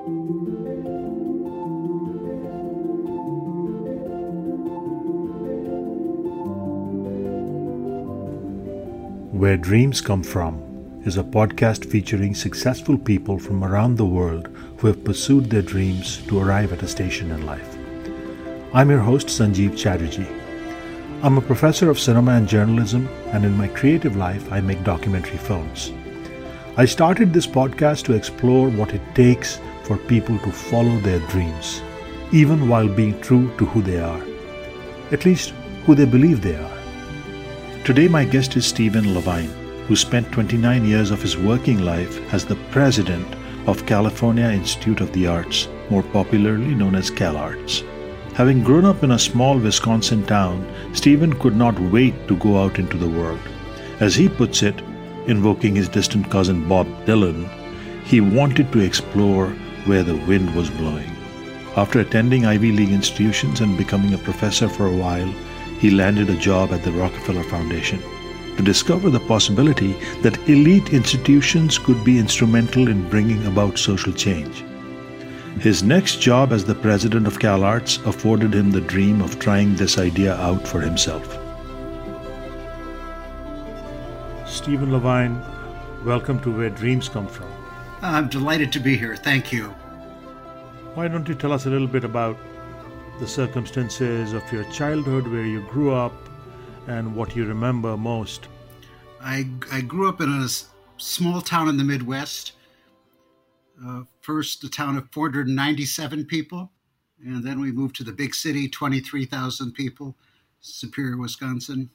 Where Dreams Come From is a podcast featuring successful people from around the world who have pursued their dreams to arrive at a station in life. I'm your host, Sanjeev Chatterjee. I'm a professor of cinema and journalism, and in my creative life, I make documentary films. I started this podcast to explore what it takes for people to follow their dreams, even while being true to who they are, at least who they believe they are. Today, my guest is Steven Lavine, who spent 29 years of his working life as the president of California Institute of the Arts, more popularly known as CalArts. Having grown up in a small Wisconsin town, Steven could not wait to go out into the world. As he puts it, invoking his distant cousin Bob Dylan, he wanted to explore where the wind was blowing. After attending Ivy League institutions and becoming a professor for a while, he landed a job at the Rockefeller Foundation to discover the possibility that elite institutions could be instrumental in bringing about social change. His next job as the president of CalArts afforded him the dream of trying this idea out for himself. Steven Lavine, welcome to Where Dreams Come From. I'm delighted to be here. Thank you. Why don't you tell us a little bit about the circumstances of your childhood, where you grew up, and what you remember most. I, I grew up in a small town in the Midwest. Uh, first, a town of 497 people, and then we moved to the big city, 23,000 people, Superior, Wisconsin.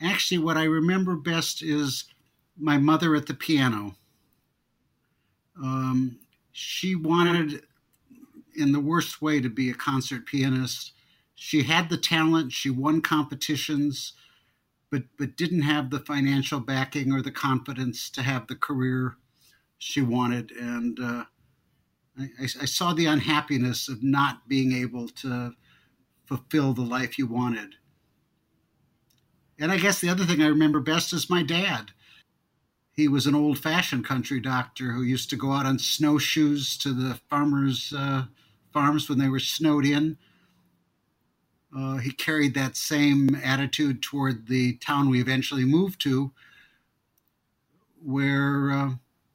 Actually, what I remember best is my mother at the piano. Um, she wanted in the worst way to be a concert pianist. She had the talent, she won competitions, but but didn't have the financial backing or the confidence to have the career she wanted. And uh, I, I saw the unhappiness of not being able to fulfill the life you wanted. And I guess the other thing I remember best is my dad. He was an old fashioned country doctor who used to go out on snowshoes to the farmers' uh, farms when they were snowed in. Uh, he carried that same attitude toward the town we eventually moved to, where uh,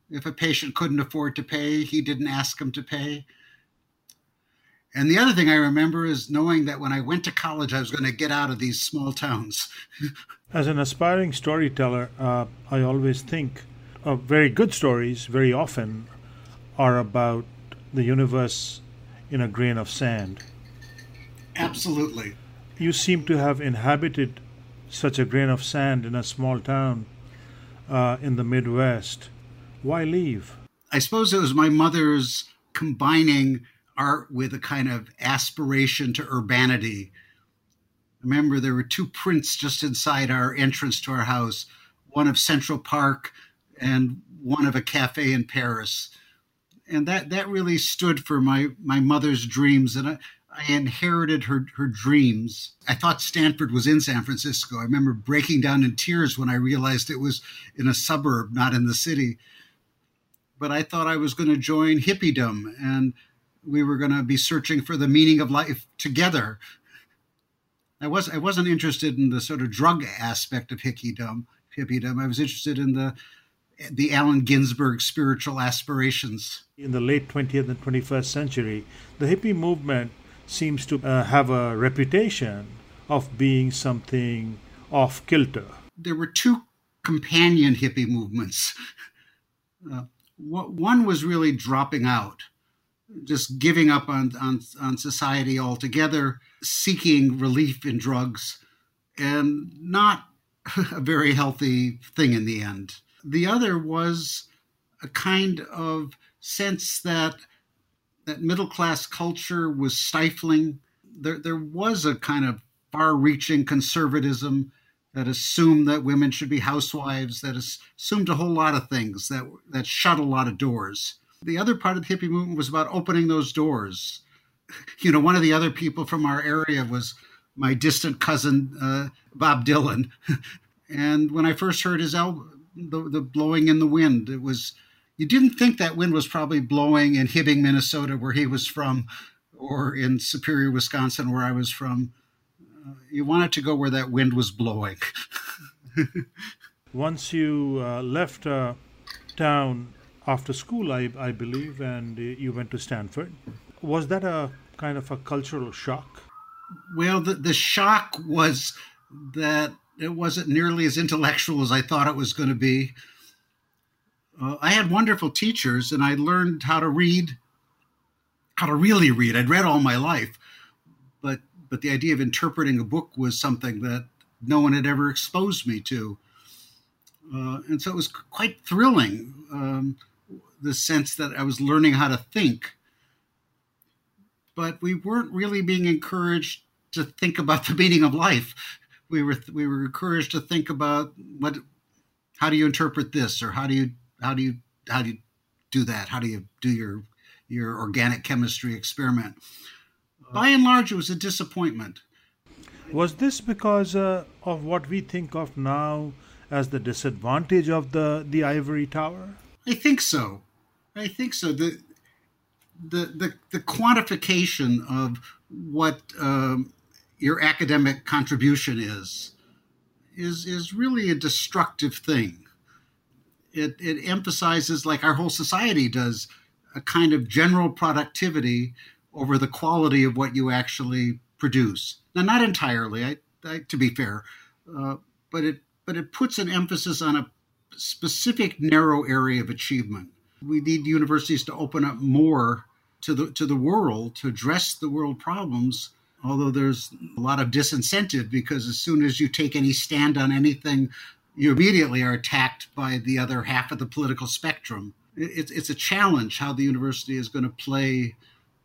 if a patient couldn't afford to pay, he didn't ask him to pay. And the other thing I remember is knowing that when I went to college, I was going to get out of these small towns. As an aspiring storyteller, uh, I always think of very good stories, very often, are about the universe in a grain of sand. Absolutely. You seem to have inhabited such a grain of sand in a small town uh, in the Midwest. Why leave? I suppose it was my mother's combining art with a kind of aspiration to urbanity. I remember, there were two prints just inside our entrance to our house one of Central Park and one of a cafe in Paris and that that really stood for my my mother's dreams and I, I inherited her her dreams. I thought Stanford was in San Francisco. I remember breaking down in tears when I realized it was in a suburb, not in the city. But I thought I was going to join hippiedom and we were going to be searching for the meaning of life together. I was I wasn't interested in the sort of drug aspect of hippiedom. Hippiedom. I was interested in the the Allen Ginsberg spiritual aspirations. In the late 20th and 21st century, the hippie movement seems to uh, have a reputation of being something off kilter. There were two companion hippie movements. Uh, one was really dropping out, just giving up on, on, on society altogether, seeking relief in drugs, and not a very healthy thing in the end. The other was a kind of sense that that middle class culture was stifling. There, there was a kind of far reaching conservatism that assumed that women should be housewives, that assumed a whole lot of things, that, that shut a lot of doors. The other part of the hippie movement was about opening those doors. You know, one of the other people from our area was my distant cousin, uh, Bob Dylan. and when I first heard his album, the, the blowing in the wind. It was you didn't think that wind was probably blowing in Hibbing, Minnesota, where he was from, or in Superior, Wisconsin, where I was from. Uh, you wanted to go where that wind was blowing. Once you uh, left uh, town after school, I, I believe, and uh, you went to Stanford, was that a kind of a cultural shock? Well, the, the shock was that it wasn't nearly as intellectual as I thought it was going to be. Uh, I had wonderful teachers, and I learned how to read, how to really read. I'd read all my life, but but the idea of interpreting a book was something that no one had ever exposed me to, uh, and so it was quite thrilling. Um, the sense that I was learning how to think, but we weren't really being encouraged to think about the meaning of life. We were we were encouraged to think about what, how do you interpret this, or how do you how do you how do you do that? How do you do your your organic chemistry experiment? By and large, it was a disappointment. Was this because uh, of what we think of now as the disadvantage of the the ivory tower? I think so. I think so. The the the, the quantification of what um, your academic contribution is is is really a destructive thing it, it emphasizes, like our whole society does, a kind of general productivity over the quality of what you actually produce. Now, not entirely, I, I, to be fair, uh, but it but it puts an emphasis on a specific narrow area of achievement. We need universities to open up more to the to the world to address the world problems. Although there's a lot of disincentive because as soon as you take any stand on anything you immediately are attacked by the other half of the political spectrum. It's, it's a challenge how the university is going to play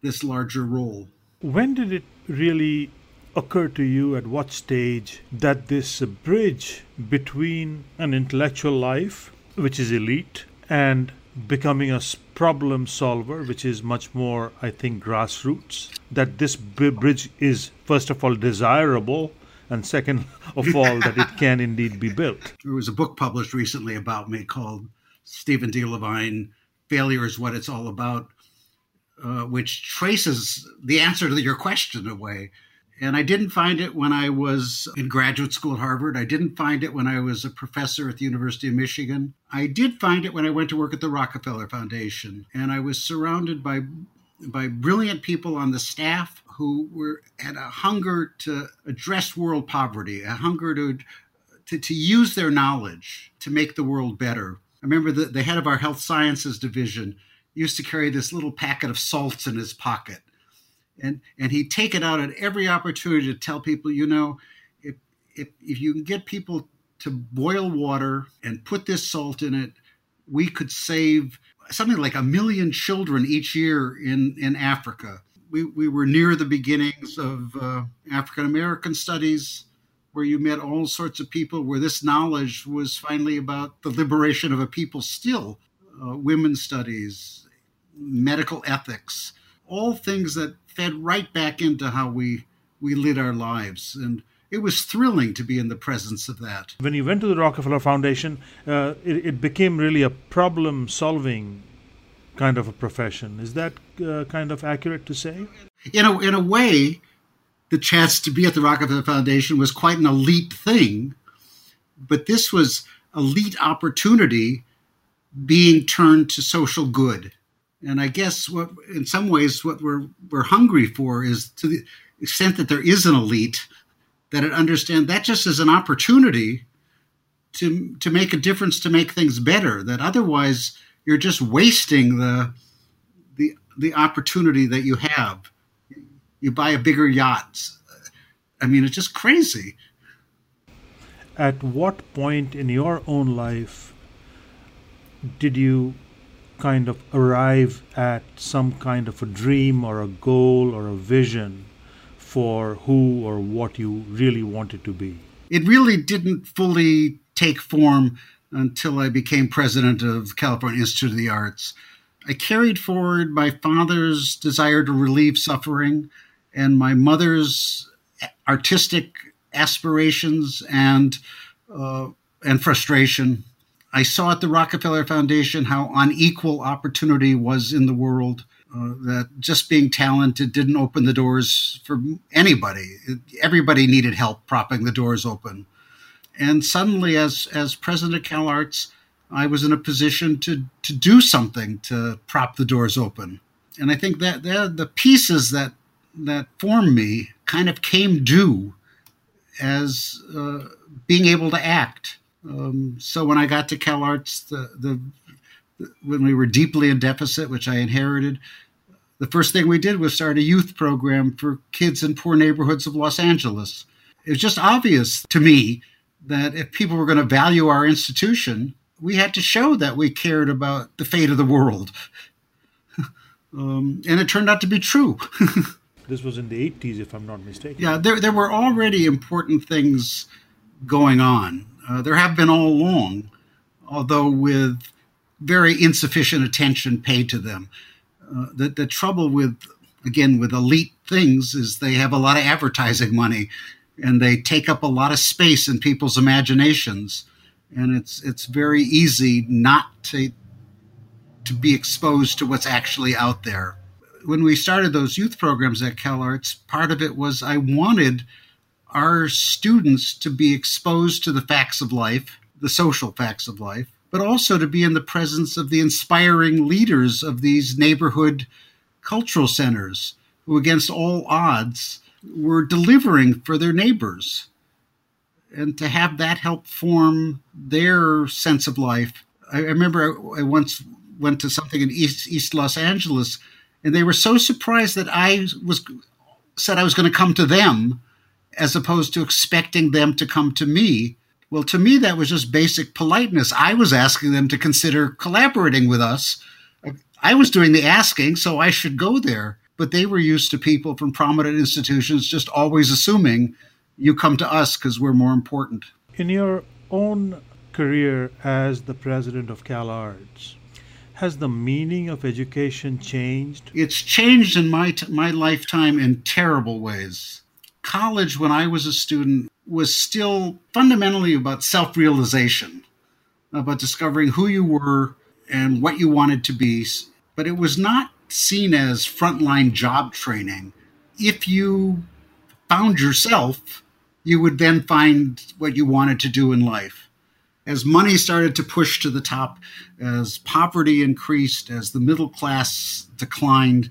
this larger role. When did it really occur to you at what stage that this bridge between an intellectual life, which is elite, and becoming a problem solver, which is much more, I think, grassroots, that this bridge is, first of all, desirable and second of all, that it can indeed be built. There was a book published recently about me called Steven D. Lavine Failure is What It's All About, uh, which traces the answer to your question away. And I didn't find it when I was in graduate school at Harvard. I didn't find it when I was a professor at the University of Michigan. I did find it when I went to work at the Rockefeller Foundation. And I was surrounded by, by brilliant people on the staff who were had a hunger to address world poverty, a hunger to, to, to use their knowledge to make the world better. I remember the, the head of our health sciences division used to carry this little packet of salts in his pocket. And, and he'd take it out at every opportunity to tell people, you know, if, if, if you can get people to boil water and put this salt in it, we could save something like a million children each year in, in Africa. We, we were near the beginnings of uh, African American studies, where you met all sorts of people, where this knowledge was finally about the liberation of a people still, uh, women's studies, medical ethics, all things that fed right back into how we, we lit our lives. And it was thrilling to be in the presence of that. When you went to the Rockefeller Foundation, uh, it, it became really a problem solving kind of a profession. Is that uh, kind of accurate to say? In a, in a way, the chance to be at the Rockefeller Foundation was quite an elite thing, but this was elite opportunity being turned to social good. And I guess what, in some ways, what we're we're hungry for is to the extent that there is an elite, that it understand that just as an opportunity to to make a difference, to make things better. That otherwise you're just wasting the the the opportunity that you have. You buy a bigger yacht. I mean, it's just crazy. At what point in your own life did you kind of arrive at some kind of a dream or a goal or a vision for who or what you really wanted to be? It really didn't fully take form until I became president of California Institute of the Arts. I carried forward my father's desire to relieve suffering and my mother's artistic aspirations and uh, and frustration. I saw at the Rockefeller Foundation how unequal opportunity was in the world. Uh, that just being talented didn't open the doors for anybody. Everybody needed help propping the doors open. And suddenly, as as president of CalArts, I was in a position to to do something to prop the doors open. And I think that the pieces that that formed me kind of came due as uh, being able to act. Um, so when I got to CalArts, the, the, the when we were deeply in deficit, which I inherited, the first thing we did was start a youth program for kids in poor neighborhoods of Los Angeles. It was just obvious to me that if people were going to value our institution, we had to show that we cared about the fate of the world. um, and it turned out to be true. this was in the 80s, if I'm not mistaken. Yeah, there, there were already important things going on. Uh, there have been all along, although with very insufficient attention paid to them. Uh, the, the trouble with, again, with elite things is they have a lot of advertising money and they take up a lot of space in people's imaginations. And it's, it's very easy not to, to be exposed to what's actually out there. When we started those youth programs at CalArts, part of it was I wanted our students to be exposed to the facts of life, the social facts of life, but also to be in the presence of the inspiring leaders of these neighborhood cultural centers who, against all odds, were delivering for their neighbors. And to have that help form their sense of life. I, remember I, once went to something in East, East Los Angeles, and they were so surprised that I was said I was going to come to them as opposed to expecting them to come to me well, to me, that was just basic politeness. I was asking them to consider collaborating with us. I was doing the asking, so I should go there. But they were used to people from prominent institutions just always assuming you come to us because we're more important. In your own career as the president of CalArts, has the meaning of education changed? It's changed in my, t- my lifetime in terrible ways. College, when I was a student, was still fundamentally about self realization, about discovering who you were and what you wanted to be. But it was not seen as frontline job training. If you found yourself, you would then find what you wanted to do in life. As money started to push to the top, as poverty increased, as the middle class declined,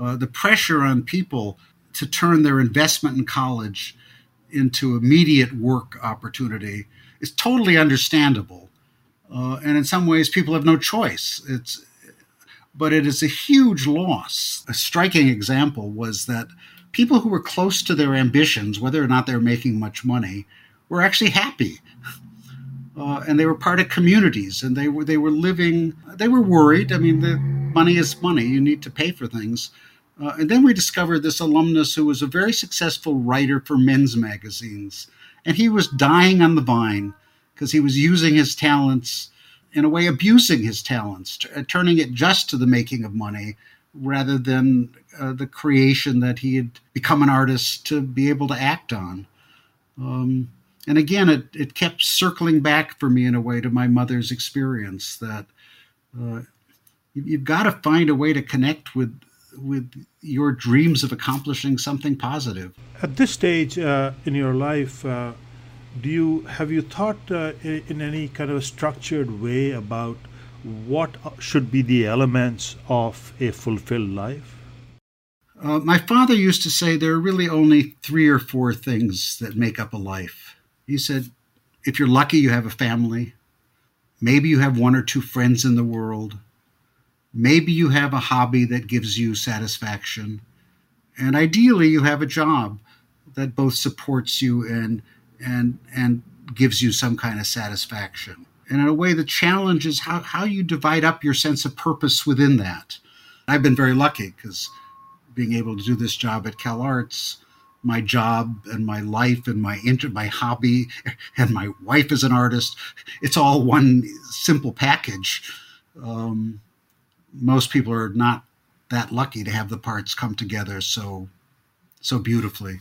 uh, the pressure on people to turn their investment in college into immediate work opportunity is totally understandable. Uh, and in some ways, people have no choice. It's, but it is a huge loss. A striking example was that people who were close to their ambitions, whether or not they were making much money, were actually happy. Uh, and they were part of communities and they were they were living they were worried i mean the money is money you need to pay for things uh, and then we discovered this alumnus who was a very successful writer for men's magazines. And he was dying on the vine because he was using his talents, in a way, abusing his talents, t- uh, turning it just to the making of money rather than uh, the creation that he had become an artist to be able to act on. Um, and again, it, it kept circling back for me in a way to my mother's experience that uh, you, have got to find a way to connect with with your dreams of accomplishing something positive. At this stage uh, in your life, uh, do you have you thought uh, in any kind of a structured way about what should be the elements of a fulfilled life? Uh, my father used to say there are really only three or four things that make up a life. He said, if you're lucky, you have a family. Maybe you have one or two friends in the world. Maybe you have a hobby that gives you satisfaction. And ideally, you have a job that both supports you and, and, and gives you some kind of satisfaction. And in a way, the challenge is how, how you divide up your sense of purpose within that. I've been very lucky because being able to do this job at CalArts, my job and my life and my inter- my hobby and my wife as an artist, it's all one simple package. Um, most people are not that lucky to have the parts come together so so beautifully.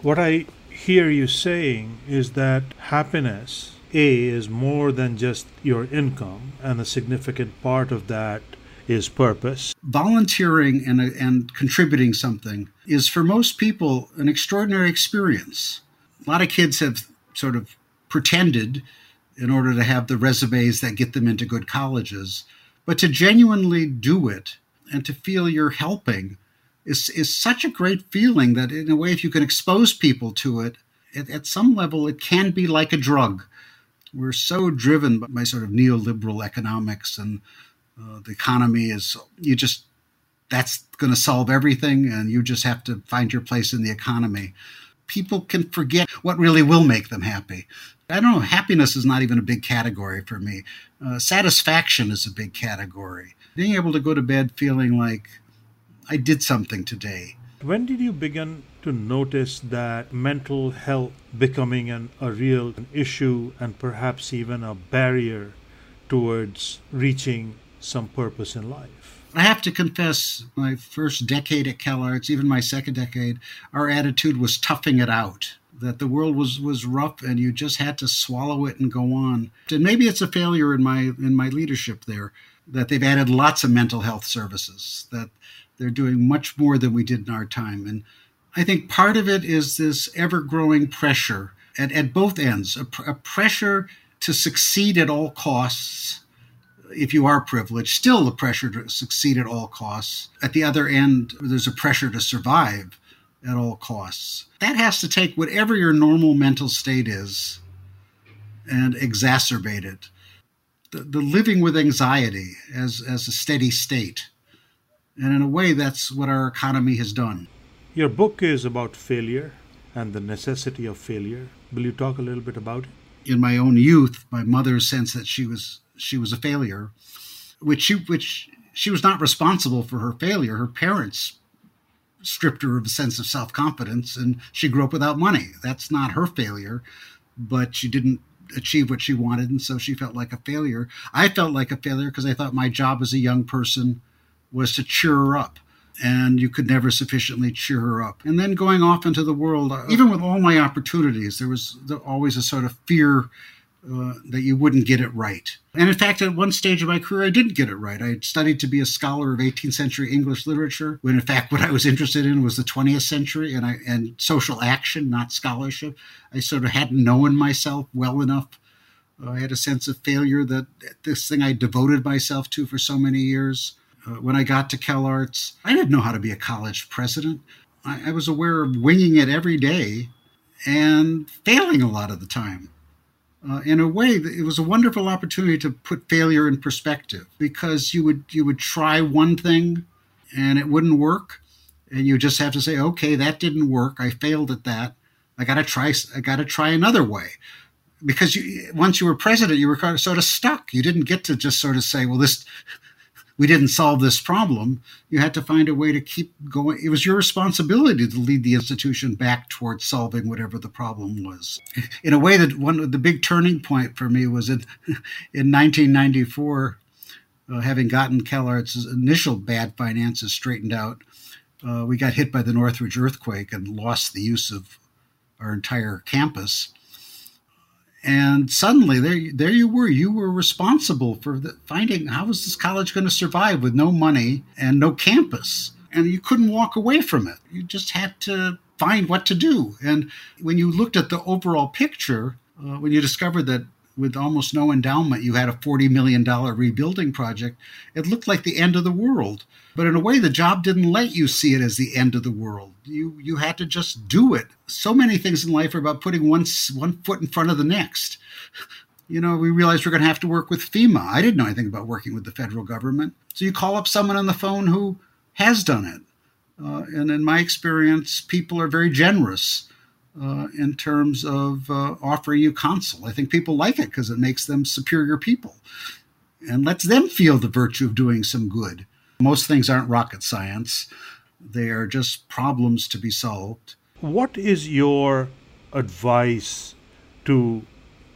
What I hear you saying is that happiness, A, is more than just your income, and a significant part of that is purpose. Volunteering and, and contributing something is for most people an extraordinary experience. A lot of kids have sort of pretended in order to have the resumes that get them into good colleges. But to genuinely do it and to feel you're helping is, is such a great feeling that, in a way, if you can expose people to it, it at some level, it can be like a drug. We're so driven by sort of neoliberal economics and uh, the economy is, you just, that's going to solve everything, and you just have to find your place in the economy people can forget what really will make them happy. I don't know, happiness is not even a big category for me. Uh, satisfaction is a big category. Being able to go to bed feeling like I did something today. When did you begin to notice that mental health becoming an, a real an issue and perhaps even a barrier towards reaching some purpose in life? I have to confess, my first decade at CalArts, even my second decade, our attitude was toughing it out. That the world was was rough, and you just had to swallow it and go on. And maybe it's a failure in my in my leadership there that they've added lots of mental health services. That they're doing much more than we did in our time, and I think part of it is this ever growing pressure at, at both ends a, pr- a pressure to succeed at all costs if you are privileged, still the pressure to succeed at all costs. At the other end, there's a pressure to survive at all costs. That has to take whatever your normal mental state is and exacerbate it. The, the living with anxiety as, as a steady state. And in a way, that's what our economy has done. Your book is about failure and the necessity of failure. Will you talk a little bit about it? In my own youth, my mother's sense that she was she was a failure, which she which she was not responsible for her failure. Her parents stripped her of a sense of self confidence, and she grew up without money. That's not her failure, but she didn't achieve what she wanted, and so she felt like a failure. I felt like a failure because I thought my job as a young person was to cheer her up. And you could never sufficiently cheer her up. And then going off into the world, even with all my opportunities, there was always a sort of fear uh, that you wouldn't get it right. And in fact, at one stage of my career, I didn't get it right. I studied to be a scholar of 18th century English literature, when in fact, what I was interested in was the 20th century and, I, and social action, not scholarship. I sort of hadn't known myself well enough. Uh, I had a sense of failure that this thing I devoted myself to for so many years. Uh, when I got to CalArts, I didn't know how to be a college president. I, I was aware of winging it every day and failing a lot of the time uh, in a way it was a wonderful opportunity to put failure in perspective because you would you would try one thing and it wouldn't work and you just have to say okay that didn't work. I failed at that. I got to try i got to try another way. Because you, once you were president you were sort of stuck. You didn't get to just sort of say well this we didn't solve this problem. You had to find a way to keep going. It was your responsibility to lead the institution back towards solving whatever the problem was. In a way, that one the big turning point for me was in in 1994, uh, having gotten CalArts' initial bad finances straightened out. Uh, we got hit by the Northridge earthquake and lost the use of our entire campus and suddenly there there you were. You were responsible for the, finding how was this college going to survive with no money and no campus? And you couldn't walk away from it. You just had to find what to do. And when you looked at the overall picture uh, when you discovered that with almost no endowment you had a $40 million rebuilding project it looked like the end of the world but in a way, the job didn't let you see it as the end of the world. You you had to just do it. So many things in life are about putting one one foot in front of the next. You know, we realized we're going to have to work with FEMA. I didn't know anything about working with the federal government. So you call up someone on the phone who has done it. Uh, and in my experience, people are very generous uh, in terms of uh, offering you counsel. I think people like it because it makes them superior people and lets them feel the virtue of doing some good. Most things aren't rocket science, they are just problems to be solved. What is your advice to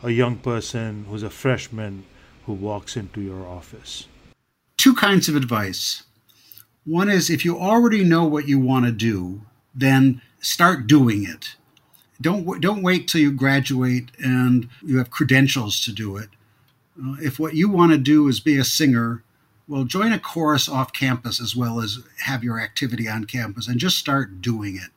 a young person who's a freshman who walks into your office? Two kinds of advice. One is if you already know what you want to do, then start doing it. Don't don't wait till you graduate and you have credentials to do it. Uh, if what you want to do is be a singer, well, join a chorus off campus as well as have your activity on campus, and just start doing it.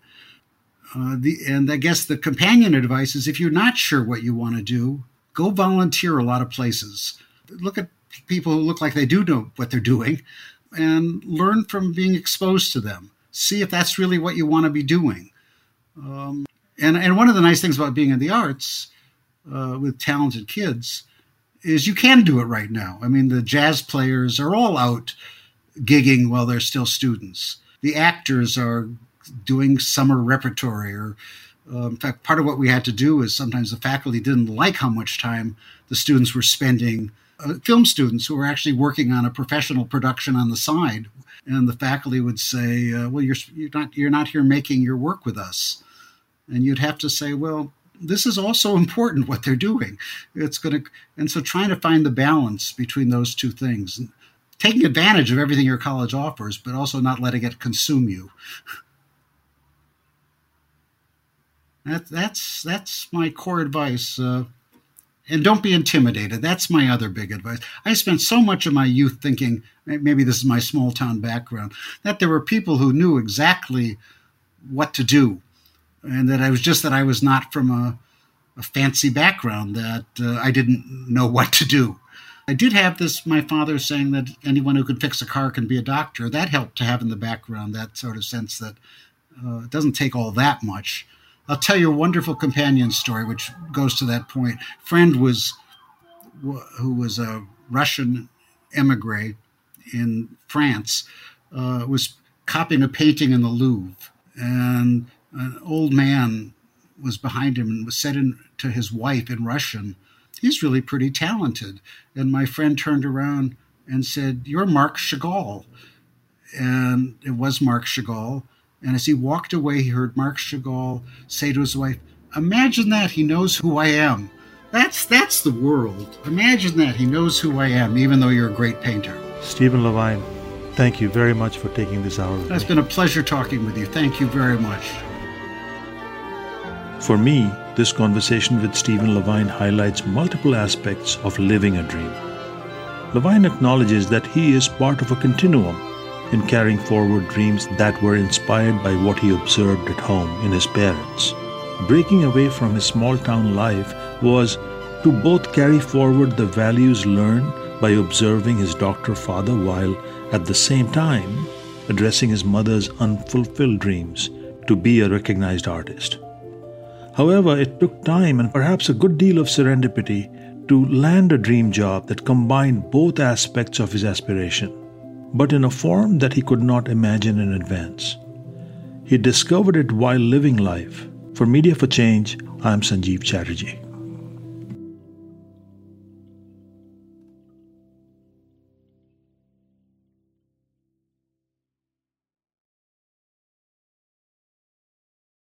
Uh, the, and I guess the companion advice is if you're not sure what you want to do, go volunteer a lot of places. Look at people who look like they do know what they're doing and learn from being exposed to them. See if that's really what you want to be doing. Um, and, and one of the nice things about being in the arts uh, with talented kids is you can do it right now. I mean, the jazz players are all out gigging while they're still students. The actors are doing summer repertory or uh, in fact, part of what we had to do is sometimes the faculty didn't like how much time the students were spending, uh, film students who were actually working on a professional production on the side. And the faculty would say, uh, "Well, you're you're not you're not here making your work with us," and you'd have to say, "Well, this is also important what they're doing. It's going to," and so trying to find the balance between those two things, taking advantage of everything your college offers, but also not letting it consume you. That, that's that's my core advice. Uh, and don't be intimidated. That's my other big advice. I spent so much of my youth thinking, maybe this is my small town background, that there were people who knew exactly what to do, and that I was just that I was not from a, a fancy background, that uh, I didn't know what to do. I did have this, my father saying that anyone who can fix a car can be a doctor. That helped to have in the background that sort of sense that uh, it doesn't take all that much I'll tell you a wonderful companion story, which goes to that point. Friend was who was a Russian emigre in France, uh, was copying a painting in the Louvre, and an old man was behind him and was said in, to his wife in Russian, "He's really pretty talented." And my friend turned around and said, "You're Marc Chagall," and it was Marc Chagall. And as he walked away, he heard Marc Chagall say to his wife, Imagine that he knows who I am. That's that's the world. Imagine that he knows who I am, even though you're a great painter. Steven Lavine, thank you very much for taking this hour. It's been a pleasure talking with you. Thank you very much. For me, this conversation with Steven Lavine highlights multiple aspects of living a dream. Lavine acknowledges that he is part of a continuum in carrying forward dreams that were inspired by what he observed at home in his parents. Breaking away from his small town life was to both carry forward the values learned by observing his doctor father while at the same time addressing his mother's unfulfilled dreams to be a recognized artist. However, it took time and perhaps a good deal of serendipity to land a dream job that combined both aspects of his aspiration but in a form that he could not imagine in advance. He discovered it while living life. For Media for Change, I am Sanjeev Chatterjee.